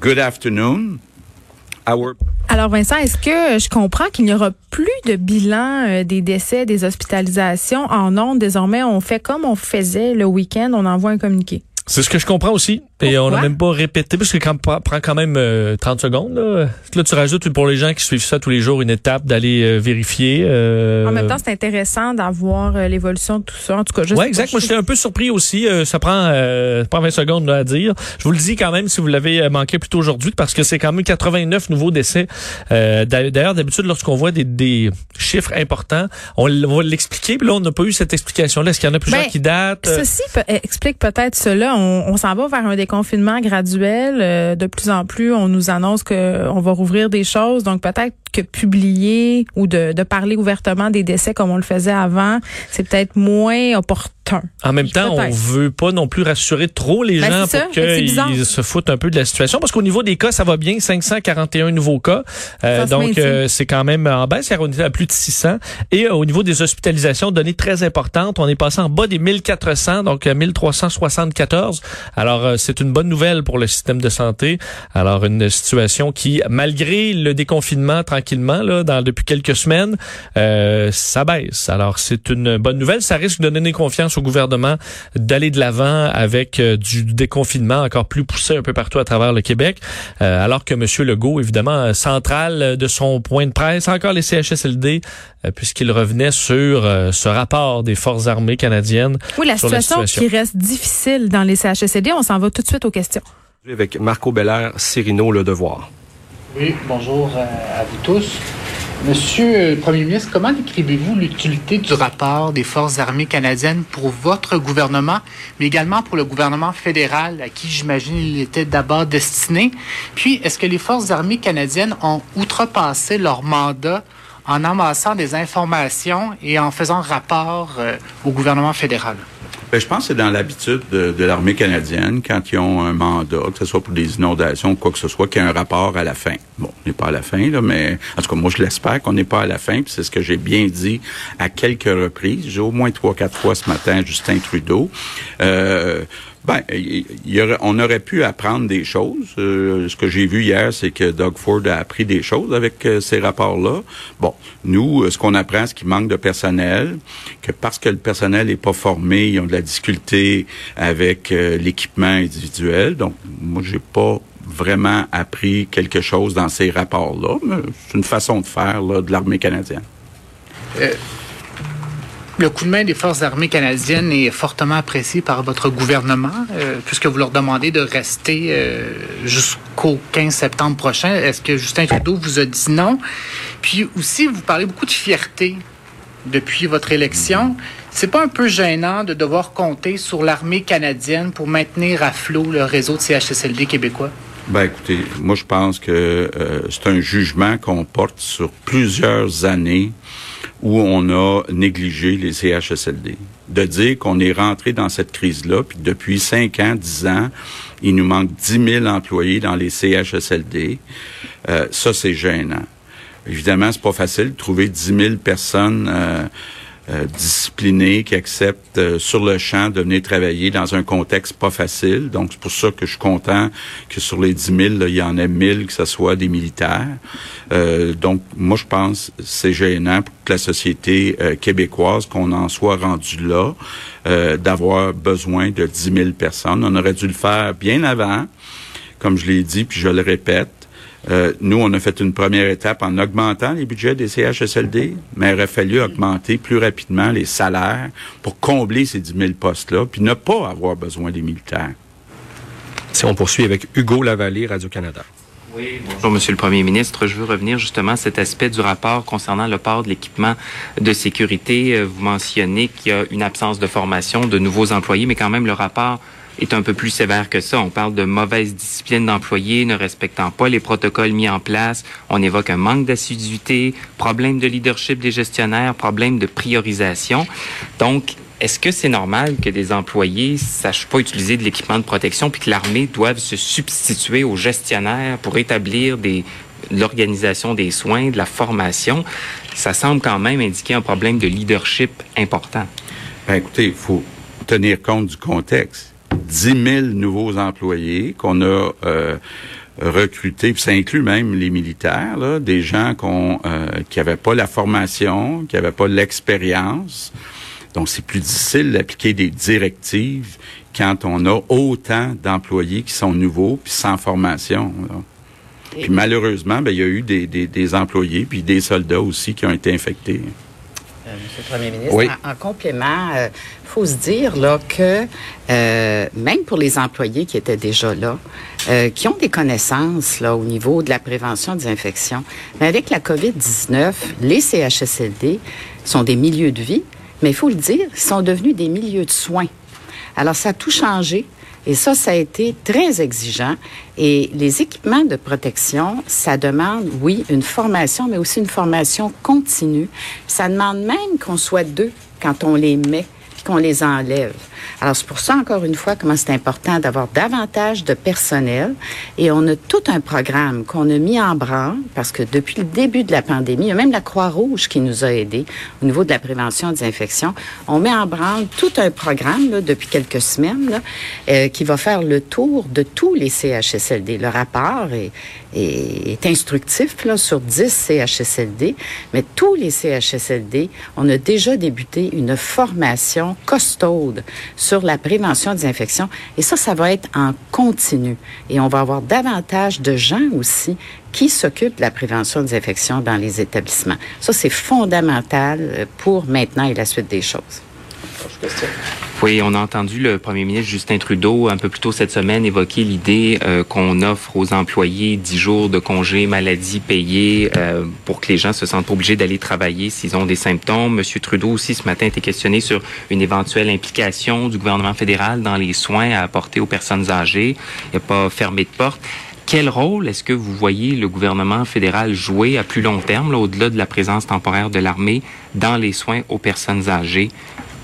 Good afternoon. Our Alors Vincent, est-ce que je comprends qu'il n'y aura plus de bilan euh, des décès, des hospitalisations en ondes? Désormais on fait comme on faisait le week-end, on envoie un communiqué. C'est ce que je comprends aussi. Et on n'a même pas répété, parce que quand prend quand même euh, 30 secondes. Là. là, tu rajoutes pour les gens qui suivent ça tous les jours une étape d'aller euh, vérifier. euh, En même temps, c'est intéressant d'avoir euh, l'évolution de tout ça. En tout cas, je Ouais, exact. Moi, j'étais un peu surpris aussi. Euh, ça prend, euh, ça prend 20 secondes là, à dire. Je vous le dis quand même si vous l'avez euh, manqué plus tôt aujourd'hui, parce que c'est quand même 89 nouveaux décès. Euh, d'a- D'ailleurs, d'habitude, lorsqu'on voit des, des chiffres importants, on, va l'expliquer. Puis là, on n'a pas eu cette explication-là. Est-ce qu'il y en a plusieurs Ben, qui datent? Ceci peut- explique peut-être cela. On, on s'en va vers un déconfinement graduel. Euh, de plus en plus, on nous annonce que on va rouvrir des choses. Donc peut-être que publier ou de, de parler ouvertement des décès comme on le faisait avant, c'est peut-être moins opportun. En même temps, on veut pas non plus rassurer trop les Ben, gens c'est pour c'est bizarre. qu'ils se foutent un peu de la situation. Parce qu'au niveau des cas, ça va bien. 541 nouveaux cas. Euh, donc, euh, c'est quand même en baisse. On est à plus de 600. Et euh, au niveau des hospitalisations, données très importantes, on est passé en bas des 1400, donc euh, 1374. Alors, euh, c'est une bonne nouvelle pour le système de santé. Alors, une situation qui, malgré le déconfinement tranquillement, là, dans, depuis quelques semaines, euh, ça baisse. Alors, c'est une bonne nouvelle. Ça risque de donner confiance au gouvernement d'aller de l'avant avec euh, du déconfinement encore plus poussé un peu partout à travers le Québec. Euh, alors que M. Legault, évidemment, central de son point de presse, encore les CHSLD, puisqu'il revenait sur euh, ce rapport des forces armées canadiennes. Oui, la Sur la situation, situation. qui reste difficile dans les CHSLD, on s'en va tout de suite aux questions. avec Marco Belair, Cyrino, Le Devoir. Oui, bonjour euh, à vous tous. Monsieur le Premier ministre, comment décrivez-vous l'utilité du rapport des Forces armées canadiennes pour votre gouvernement, mais également pour le gouvernement fédéral, à qui j'imagine il était d'abord destiné? Puis, est-ce que les Forces armées canadiennes ont outrepassé leur mandat en amassant des informations et en faisant rapport euh, au gouvernement fédéral? Ben, je pense que c'est dans l'habitude de, l'armée canadienne, quand ils ont un mandat, que ce soit pour des inondations ou quoi que ce soit, qu'il y a un rapport à la fin. Bon, on n'est pas à la fin, là, mais en tout cas, moi, je l'espère qu'on n'est pas à la fin, puis c'est ce que j'ai bien dit à quelques reprises. J'ai au moins trois, quatre fois ce matin Justin Trudeau. Euh, ben, on aurait pu apprendre des choses. Euh, ce que j'ai vu hier, c'est que Doug Ford a appris des choses avec euh, ces rapports-là. Bon, nous, euh, ce qu'on apprend, c'est qu'il manque de personnel, que parce que le personnel n'est pas formé, ils ont de la difficulté avec l'équipement individuel. Donc, moi, j'ai pas vraiment appris quelque chose dans ces rapports-là, c'est une façon de faire de l'armée canadienne. Le coup de main des Forces armées canadiennes est fortement apprécié par votre gouvernement, euh, puisque vous leur demandez de rester euh, jusqu'au 15 septembre prochain. Est-ce que Justin Trudeau vous a dit non? Puis aussi, vous parlez beaucoup de fierté depuis votre élection. C'est pas un peu gênant de devoir compter sur l'armée canadienne pour maintenir à flot le réseau de CHSLD québécois? Ben écoutez, moi je pense que euh, c'est un jugement qu'on porte sur plusieurs années où on a négligé les CHSLD. De dire qu'on est rentré dans cette crise-là, puis depuis 5 ans, 10 ans, il nous manque 10 000 employés dans les CHSLD, euh, ça c'est gênant. Évidemment, c'est pas facile de trouver 10 000 personnes euh, euh, disciplinés qui acceptent euh, sur le champ de venir travailler dans un contexte pas facile. Donc, c'est pour ça que je suis content que sur les 10 000, là, il y en ait 1000 que ce soit des militaires. Euh, donc, moi, je pense que c'est gênant pour la société euh, québécoise qu'on en soit rendu là, euh, d'avoir besoin de 10 000 personnes. On aurait dû le faire bien avant, comme je l'ai dit, puis je le répète. Euh, nous, on a fait une première étape en augmentant les budgets des CHSLD, mais il aurait fallu augmenter plus rapidement les salaires pour combler ces 10 000 postes-là, puis ne pas avoir besoin des militaires. Si on poursuit avec Hugo Lavallée, Radio-Canada. Oui, bonjour, Monsieur le Premier ministre. Je veux revenir justement à cet aspect du rapport concernant le port de l'équipement de sécurité. Euh, Vous mentionnez qu'il y a une absence de formation de nouveaux employés, mais quand même, le rapport est un peu plus sévère que ça. On parle de mauvaise discipline d'employés, ne respectant pas les protocoles mis en place. On évoque un manque d'assiduité, problème de leadership des gestionnaires, problème de priorisation. Donc, est-ce que c'est normal que des employés sachent pas utiliser de l'équipement de protection puis que l'armée doive se substituer aux gestionnaires pour établir des l'organisation des soins, de la formation, ça semble quand même indiquer un problème de leadership important. Ben, écoutez, il faut tenir compte du contexte. 10 000 nouveaux employés qu'on a euh, recrutés, puis ça inclut même les militaires, là, des gens qu'on, euh, qui n'avaient pas la formation, qui n'avaient pas l'expérience. Donc, c'est plus difficile d'appliquer des directives quand on a autant d'employés qui sont nouveaux puis sans formation. Puis malheureusement, ben, il y a eu des, des, des, employés puis des soldats aussi qui ont été infectés. Euh, Monsieur le Premier ministre, en, complément, il euh, faut se dire là que euh, même pour les employés qui étaient déjà là, euh, qui ont des connaissances là au niveau de la prévention des infections, mais avec la COVID-19, les CHSLD sont des milieux de vie, mais il faut le dire, ils sont devenus des milieux de soins. Alors ça a tout changé. Et ça, ça a été très exigeant. Et les équipements de protection, ça demande, oui, une formation, mais aussi une formation continue. Ça demande même qu'on soit deux quand on les met qu'on les enlève. Alors, c'est pour ça, encore une fois, comment c'est important d'avoir davantage de personnel. Et on a tout un programme qu'on a mis en branle parce que depuis le début de la pandémie, il y a même la Croix-Rouge qui nous a aidés au niveau de la prévention des infections. On met en branle tout un programme depuis quelques semaines euh, qui va faire le tour de tous les CHSLD. Le rapport est, est, instructif là, sur 10 CHSLD, mais tous les CHSLD, on a déjà débuté une formation costaude sur la prévention des infections. Et ça, ça va être en continu. Et on va avoir davantage de gens aussi qui s'occupent de la prévention des infections dans les établissements. Ça, c'est fondamental euh, pour maintenant et la suite des choses. Oui, on a entendu le premier ministre Justin Trudeau un peu plus tôt cette semaine évoquer l'idée euh, qu'on offre aux employés dix jours de congé maladie payés euh, pour que les gens se sentent obligés d'aller travailler s'ils ont des symptômes. Monsieur Trudeau aussi ce matin a été questionné sur une éventuelle implication du gouvernement fédéral dans les soins à apporter aux personnes âgées. Il n'a pas fermé de porte. Quel rôle est-ce que vous voyez le gouvernement fédéral jouer à plus long terme, au-delà de la présence temporaire de l'armée, dans les soins aux personnes âgées?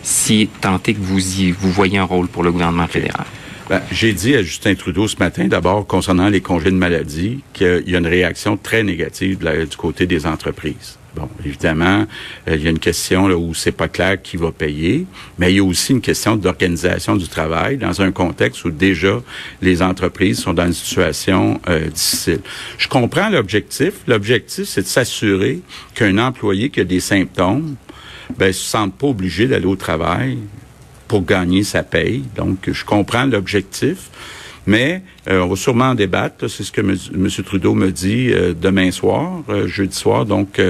Si tant est que vous y vous voyez un rôle pour le gouvernement fédéral? Ben, j'ai dit à Justin Trudeau ce matin, d'abord concernant les congés de maladie, qu'il y a une réaction très négative du côté des entreprises. Bon, évidemment, euh, il y a une question là, où c'est pas clair qui va payer, mais il y a aussi une question d'organisation du travail dans un contexte où déjà les entreprises sont dans une situation euh, difficile. Je comprends l'objectif. L'objectif, c'est de s'assurer qu'un employé qui a des symptômes ben, se sentent pas obligés d'aller au travail pour gagner sa paye. Donc, je comprends l'objectif. Mais euh, on va sûrement en débattre. C'est ce que M. Trudeau me dit euh, demain soir, euh, jeudi soir, donc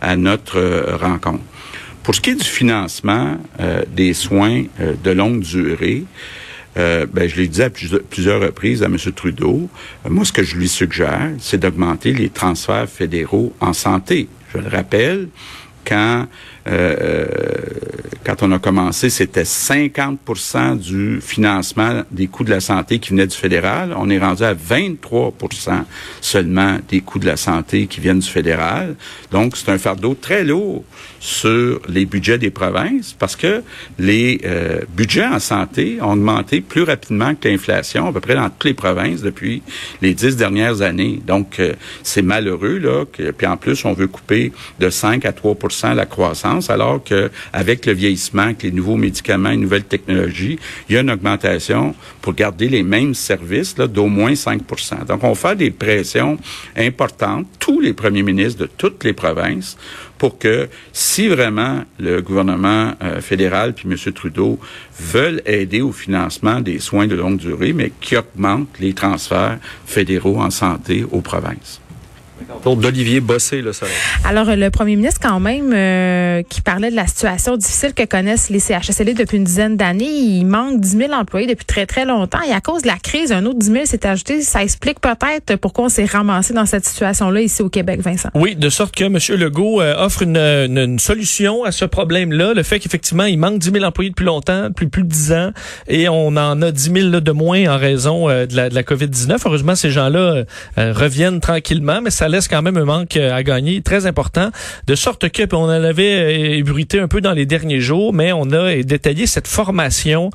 à notre rencontre. Pour ce qui est du financement des soins de longue durée, ben, je l'ai dit à plusieurs reprises à M. Trudeau. moi, ce que je lui suggère, c'est d'augmenter les transferts fédéraux en santé. Je le rappelle, quand euh, quand on a commencé, c'était 50% du financement des coûts de la santé qui venait du fédéral. On est rendu à 23% seulement des coûts de la santé qui viennent du fédéral. Donc, c'est un fardeau très lourd sur les budgets des provinces parce que les euh, budgets en santé ont augmenté plus rapidement que l'inflation, à peu près dans toutes les provinces depuis les dix dernières années. Donc, euh, c'est malheureux, là. Que, puis en plus, on veut couper de 5 à 3% la alors que avec le vieillissement, avec les nouveaux médicaments, les nouvelles technologies, il y a une augmentation pour garder les mêmes services d'au moins 5% Donc, on fait des pressions importantes, tous les premiers ministres de toutes les provinces, pour que si vraiment le gouvernement euh, fédéral puis M. Trudeau veulent aider au financement des soins de longue durée, mais qui augmentent les transferts fédéraux en santé aux provinces. d'Olivier Bossé, le salaire. Alors, le premier ministre, quand même, euh, qui parlait de la situation difficile que connaissent les CHSLD depuis une dizaine d'années, il manque 10 000 employés depuis très, très longtemps. Et à cause de la crise, un autre 10 000 s'est ajouté. Ça explique peut-être pourquoi on s'est ramassé dans cette situation-là ici au Québec, Vincent. Oui, de sorte que M. Legault euh, offre une, une, solution à ce problème-là. Le fait qu'effectivement, il manque 10 000 employés depuis longtemps, depuis plus de 10 ans, et on en a 10 000 de moins en raison euh, de la, de la COVID-19. Heureusement, ces gens-là reviennent tranquillement, mais ça laisse quand même un manque à gagner très important. De sorte que, on en avait ébruité un peu dans les derniers jours, mais on a détaillé cette formation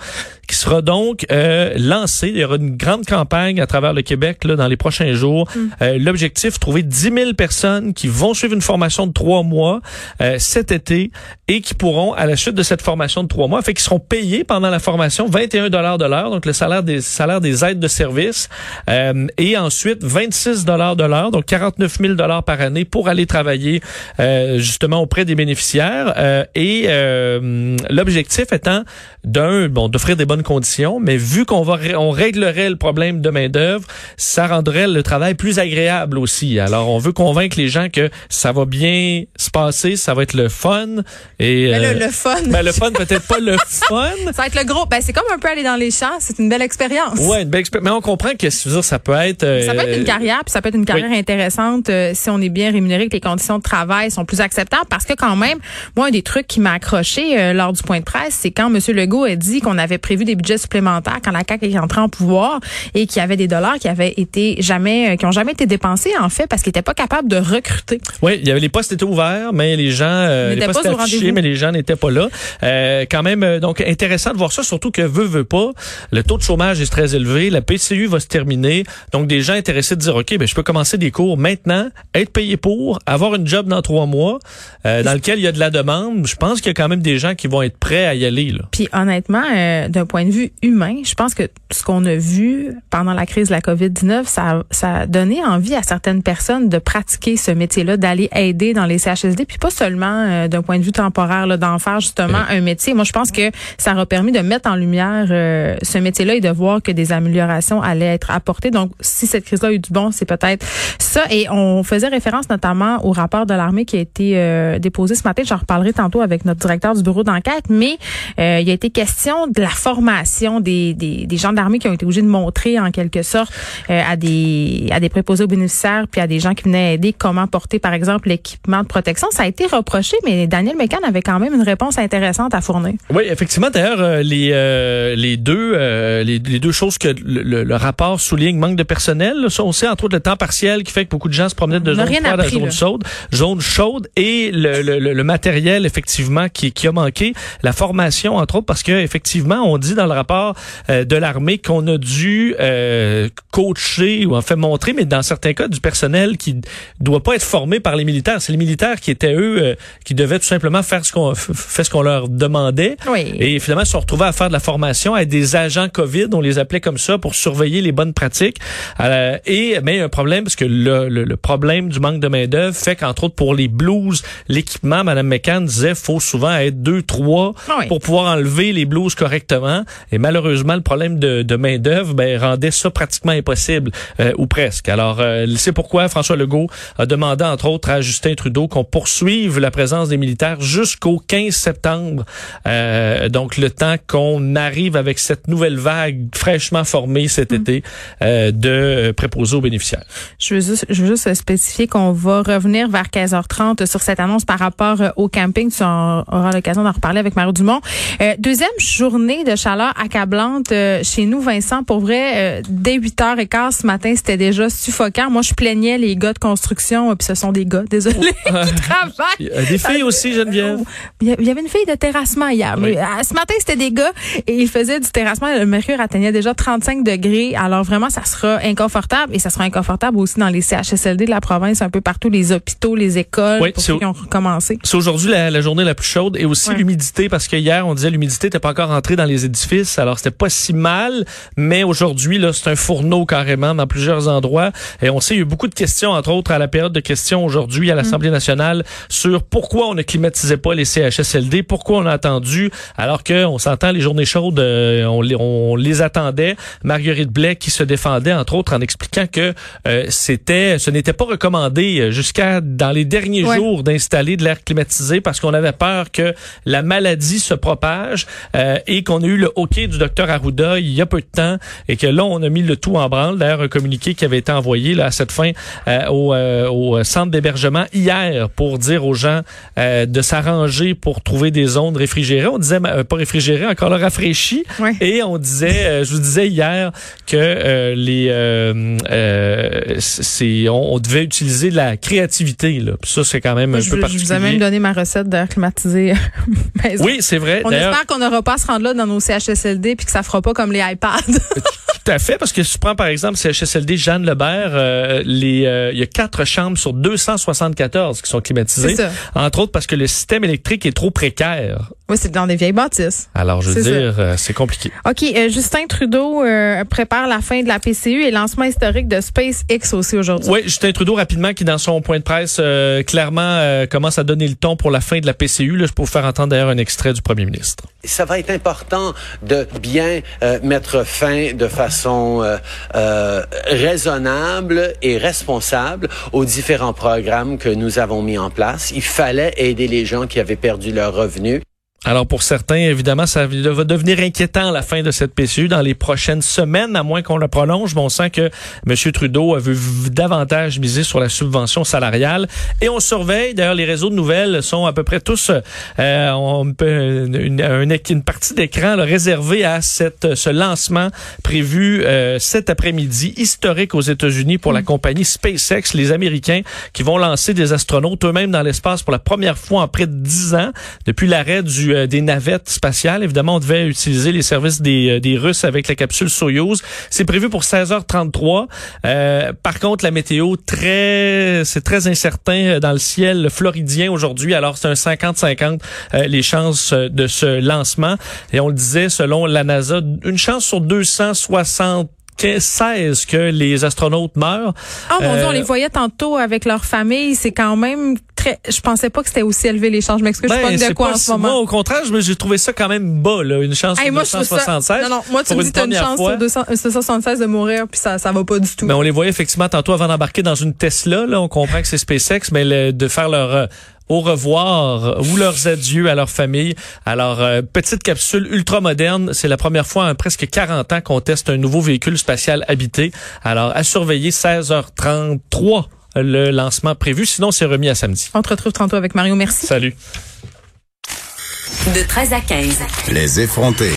qui sera donc euh, lancée. Il y aura une grande campagne à travers le Québec là, dans les prochains jours. Mm. Euh, L'objectif, trouver 10 000 personnes qui vont suivre une formation de trois mois euh, cet été et qui pourront, à la suite de cette formation de trois mois, fait qu'ils seront payés pendant la formation 21 dollars de l'heure, donc le salaire des salaires des aides de service, euh, et ensuite 26 dollars de l'heure, donc 49 000 dollars par année pour aller travailler euh, justement auprès des bénéficiaires. Euh, et l'objectif étant d'un, bon, d'offrir des bonnes conditions, mais vu qu'on va, on réglerait le problème de main d'œuvre, ça rendrait le travail plus agréable aussi. Alors, on veut convaincre les gens que ça va bien se passer, ça va être le fun. Et mais le, euh, fun. Ben, le fun, peut-être pas le fun. Ça va être le gros. Ben, c'est comme un peu aller dans les champs. C'est une belle expérience. Ouais, une belle expérience. Mais on comprend que ça peut être. Euh, ça peut être une carrière, puis ça peut être une carrière intéressante euh, si on est bien rémunéré, que les conditions de travail sont plus acceptables. Parce que quand même, moi, un des trucs qui m'a accroché lors du point de presse, c'est quand M. Legault a dit qu'on avait prévu des budgets supplémentaires quand la CAQ est entrée en pouvoir et qu'il y avait des dollars qui avaient été jamais, qui ont jamais été dépensés en fait parce qu'il n'était pas capable de recruter. Oui, il y avait les postes étaient ouverts, mais les gens, les postes étaient affichés, mais les gens n'étaient pas là. Euh, quand même, euh, donc intéressant de voir ça, surtout que veut veut pas, le taux de chômage est très élevé, la PCU va se terminer, donc des gens intéressés de dire ok, ben je peux commencer des cours maintenant, être payé pour, avoir une job dans trois mois, euh, dans lequel il y a de la demande. Je pense qu'il y a quand même des gens qui vont être prêts à y aller. Là. Puis honnêtement, euh, d'un point de vue humain, je pense que ce qu'on a vu pendant la crise de la COVID-19, ça, ça a donné envie à certaines personnes de pratiquer ce métier-là, d'aller aider dans les CHSD, puis pas seulement d'un point de vue temporaire, d'en faire justement un métier. Moi, je pense que ça aura permis de mettre en lumière euh, ce métier-là et de voir que des améliorations allaient être apportées. Donc, si cette crise-là a eu du bon, c'est peut-être ça. Et on faisait référence notamment au rapport de l'armée qui a été euh, déposé ce matin. J'en reparlerai tantôt avec notre directeur du bureau d'enquête. Mais euh, il y a été question de la formation des, des, des gens d'armée qui ont été obligés de montrer en quelque sorte à des à des préposés aux bénéficiaires puis à des gens qui venaient aider comment porter par exemple l'équipement de protection. Ça a été reproché, mais Daniel Mécan avait quand même une réponse intéressante à fournir. Oui, effectivement. D'ailleurs, euh, les euh, les deux euh, les, deux choses que le, rapport souligne manque de personnel. Ça, on sait entre autres le temps partiel qui fait que beaucoup de gens se promenaient de zone froide à zone chaude, zone chaude et le, le, matériel effectivement qui, qui a manqué, la formation entre autres parce que effectivement on dit dans le rapport de l'armée qu'on a dû coacher ou en fait montrer, mais dans certains cas du personnel qui doit pas être formé par les militaires. C'est les militaires qui étaient eux qui devaient tout simplement faire ce qu'on fait ce qu'on leur demandait. Et finalement, ils se sont retrouvés à faire de la formation à des agents COVID, on les appelait comme ça, pour surveiller les bonnes pratiques. Euh, et mais il y a un problème parce que le, le, problème du manque de main d'œuvre fait qu'entre autres pour les blouses, l'équipement, Madame McCann disait, faut souvent être deux, trois ah pour pouvoir enlever les blouses correctement. Et malheureusement, le problème de, de main d'œuvre ben, rendait ça pratiquement impossible euh, ou presque. Alors euh, c'est pourquoi François Legault a demandé entre autres à Justin Trudeau qu'on poursuive la présence des militaires jusqu'au 15 septembre. Euh, donc le temps qu'on arrive avec cette nouvelle vague fraîchement formée cet mm. été euh, de préposés aux bénéficiaires. Je veux juste, je veux juste spécifier qu'on va revenir vers 15h30 sur cette annonce par rapport euh, au camping. Tu auras l'occasion d'en reparler avec Mario Dumont. Euh, deuxième journée de chaleur accablante euh, chez nous, Vincent. Pour vrai, dès 8h15 ce matin, c'était déjà suffocant. Moi, je plaignais les gars de construction, puis ce sont des gars, désolé, oh. qui travaillent. Des filles aussi, Geneviève. Il y avait une fille de terrassement hier. Mais euh, ce matin, c'était des gars et ils faisaient du terrassement. Le mercure atteignait déjà 35 degrés. Alors vraiment, ça sera inconfortable et ça sera inconfortable aussi dans les CHSLD de la province, un peu partout, les hôpitaux, les écoles, pour ceux qui ont recommencé. C'est aujourd'hui la, journée la plus chaude et aussi l'humidité parce que hier, on disait l'humidité n'était pas encore entrée dans les éditions Alors, c'était pas si mal, mais aujourd'hui, là, c'est un fourneau carrément dans plusieurs endroits. Et on sait, il y a eu beaucoup de questions, entre autres, à la période de questions aujourd'hui à l'Assemblée mm. nationale sur pourquoi on ne climatisait pas les CHSLD, pourquoi on a attendu, alors qu'on s'entend les journées chaudes, euh, on, les, on les attendait. Marguerite Blais qui se défendait, entre autres, en expliquant que euh, c'était, ce n'était pas recommandé euh, jusqu'à dans les derniers jours d'installer de l'air climatisé parce qu'on avait peur que la maladie se propage et qu'on a eu le OK du docteur Arruda il y a peu de temps et que là, on a mis le tout en branle. D'ailleurs, un communiqué qui avait été envoyé là, à cette fin au, au centre d'hébergement hier pour dire aux gens de s'arranger pour trouver des zones réfrigérées. On disait pas réfrigérées, encore là rafraîchies. Et on disait, je vous disais hier que euh, les euh, euh, c'est on, devait utiliser de la créativité là. ça c'est quand même un peu particulier. Je vous ai même donné ma recette d'air climatisé. oui, c'est vrai. On espère qu'on n'aura pas à se rendre là dans nos CHSLD puis que ça fera pas comme les iPads. Tout à fait, parce que si tu prends par exemple CHSLD Jeanne Lebert, les il y a quatre chambres sur 274 qui sont climatisées. Entre autres parce que le système électrique est trop précaire. Oui, c'est dans des vieilles bâtisses. Alors, je veux dire, c'est compliqué. OK, Justin Trudeau prépare la fin de la PCU et lancement historique de SpaceX aussi aujourd'hui. Oui, Justin Trudeau rapidement qui dans son point de presse euh, clairement euh, commence à donner le ton pour la fin de la PCU. Là, je peux vous faire entendre d'ailleurs un extrait du premier ministre. Ça va être important de bien euh, mettre fin de façon raisonnable et responsable aux différents programmes que nous avons mis en place. Il fallait aider les gens qui avaient perdu leurs revenus. Alors pour certains, évidemment, ça va devenir inquiétant à la fin de cette PCU dans les prochaines semaines, à moins qu'on le prolonge. Mais on sent que M. Trudeau a vu davantage miser sur la subvention salariale. Et on surveille, d'ailleurs, les réseaux de nouvelles sont à peu près tous euh, on une, une, partie d'écran réservée à cette, ce lancement prévu euh, cet après-midi, historique aux États-Unis pour la mm. compagnie SpaceX, les Américains qui vont lancer des astronautes eux-mêmes dans l'espace pour la première fois en près de dix ans depuis l'arrêt du euh, des navettes spatiales. Évidemment, on devait utiliser les services des, euh, des Russes avec la capsule Soyouz. C'est prévu pour 16h33. Euh, par contre, la météo très, c'est très incertain dans le ciel floridien aujourd'hui. Alors, c'est un 50-50 les chances de ce lancement. Et on le disait, selon la NASA, une chance sur 260 16 que les astronautes meurent? Ah oh, mon Dieu, on les voyait tantôt avec leur famille. C'est quand même très. Je pensais pas que c'était aussi élevé les chances. Je m'excuse, ben, je de quoi en ce moment. Moi, au contraire, j'ai trouvé ça quand même bas, là, une chance sur 276. non, non, moi tu me dis t'as une chance sur 276 de mourir, puis ça, ça va pas du tout. Mais ben, on les voyait effectivement tantôt avant d'embarquer dans une Tesla. Là, on comprend que c'est SpaceX, mais de faire leur euh, au revoir ou leurs adieux à leur famille. Alors, euh, petite capsule ultra moderne. C'est la première fois en presque 40 ans qu'on teste un nouveau véhicule spatial habité. Alors, à surveiller 16h33 le lancement prévu. Sinon, c'est remis à samedi. On te retrouve tantôt avec Mario. Merci. Salut. De 13 à 15. Les effrontés.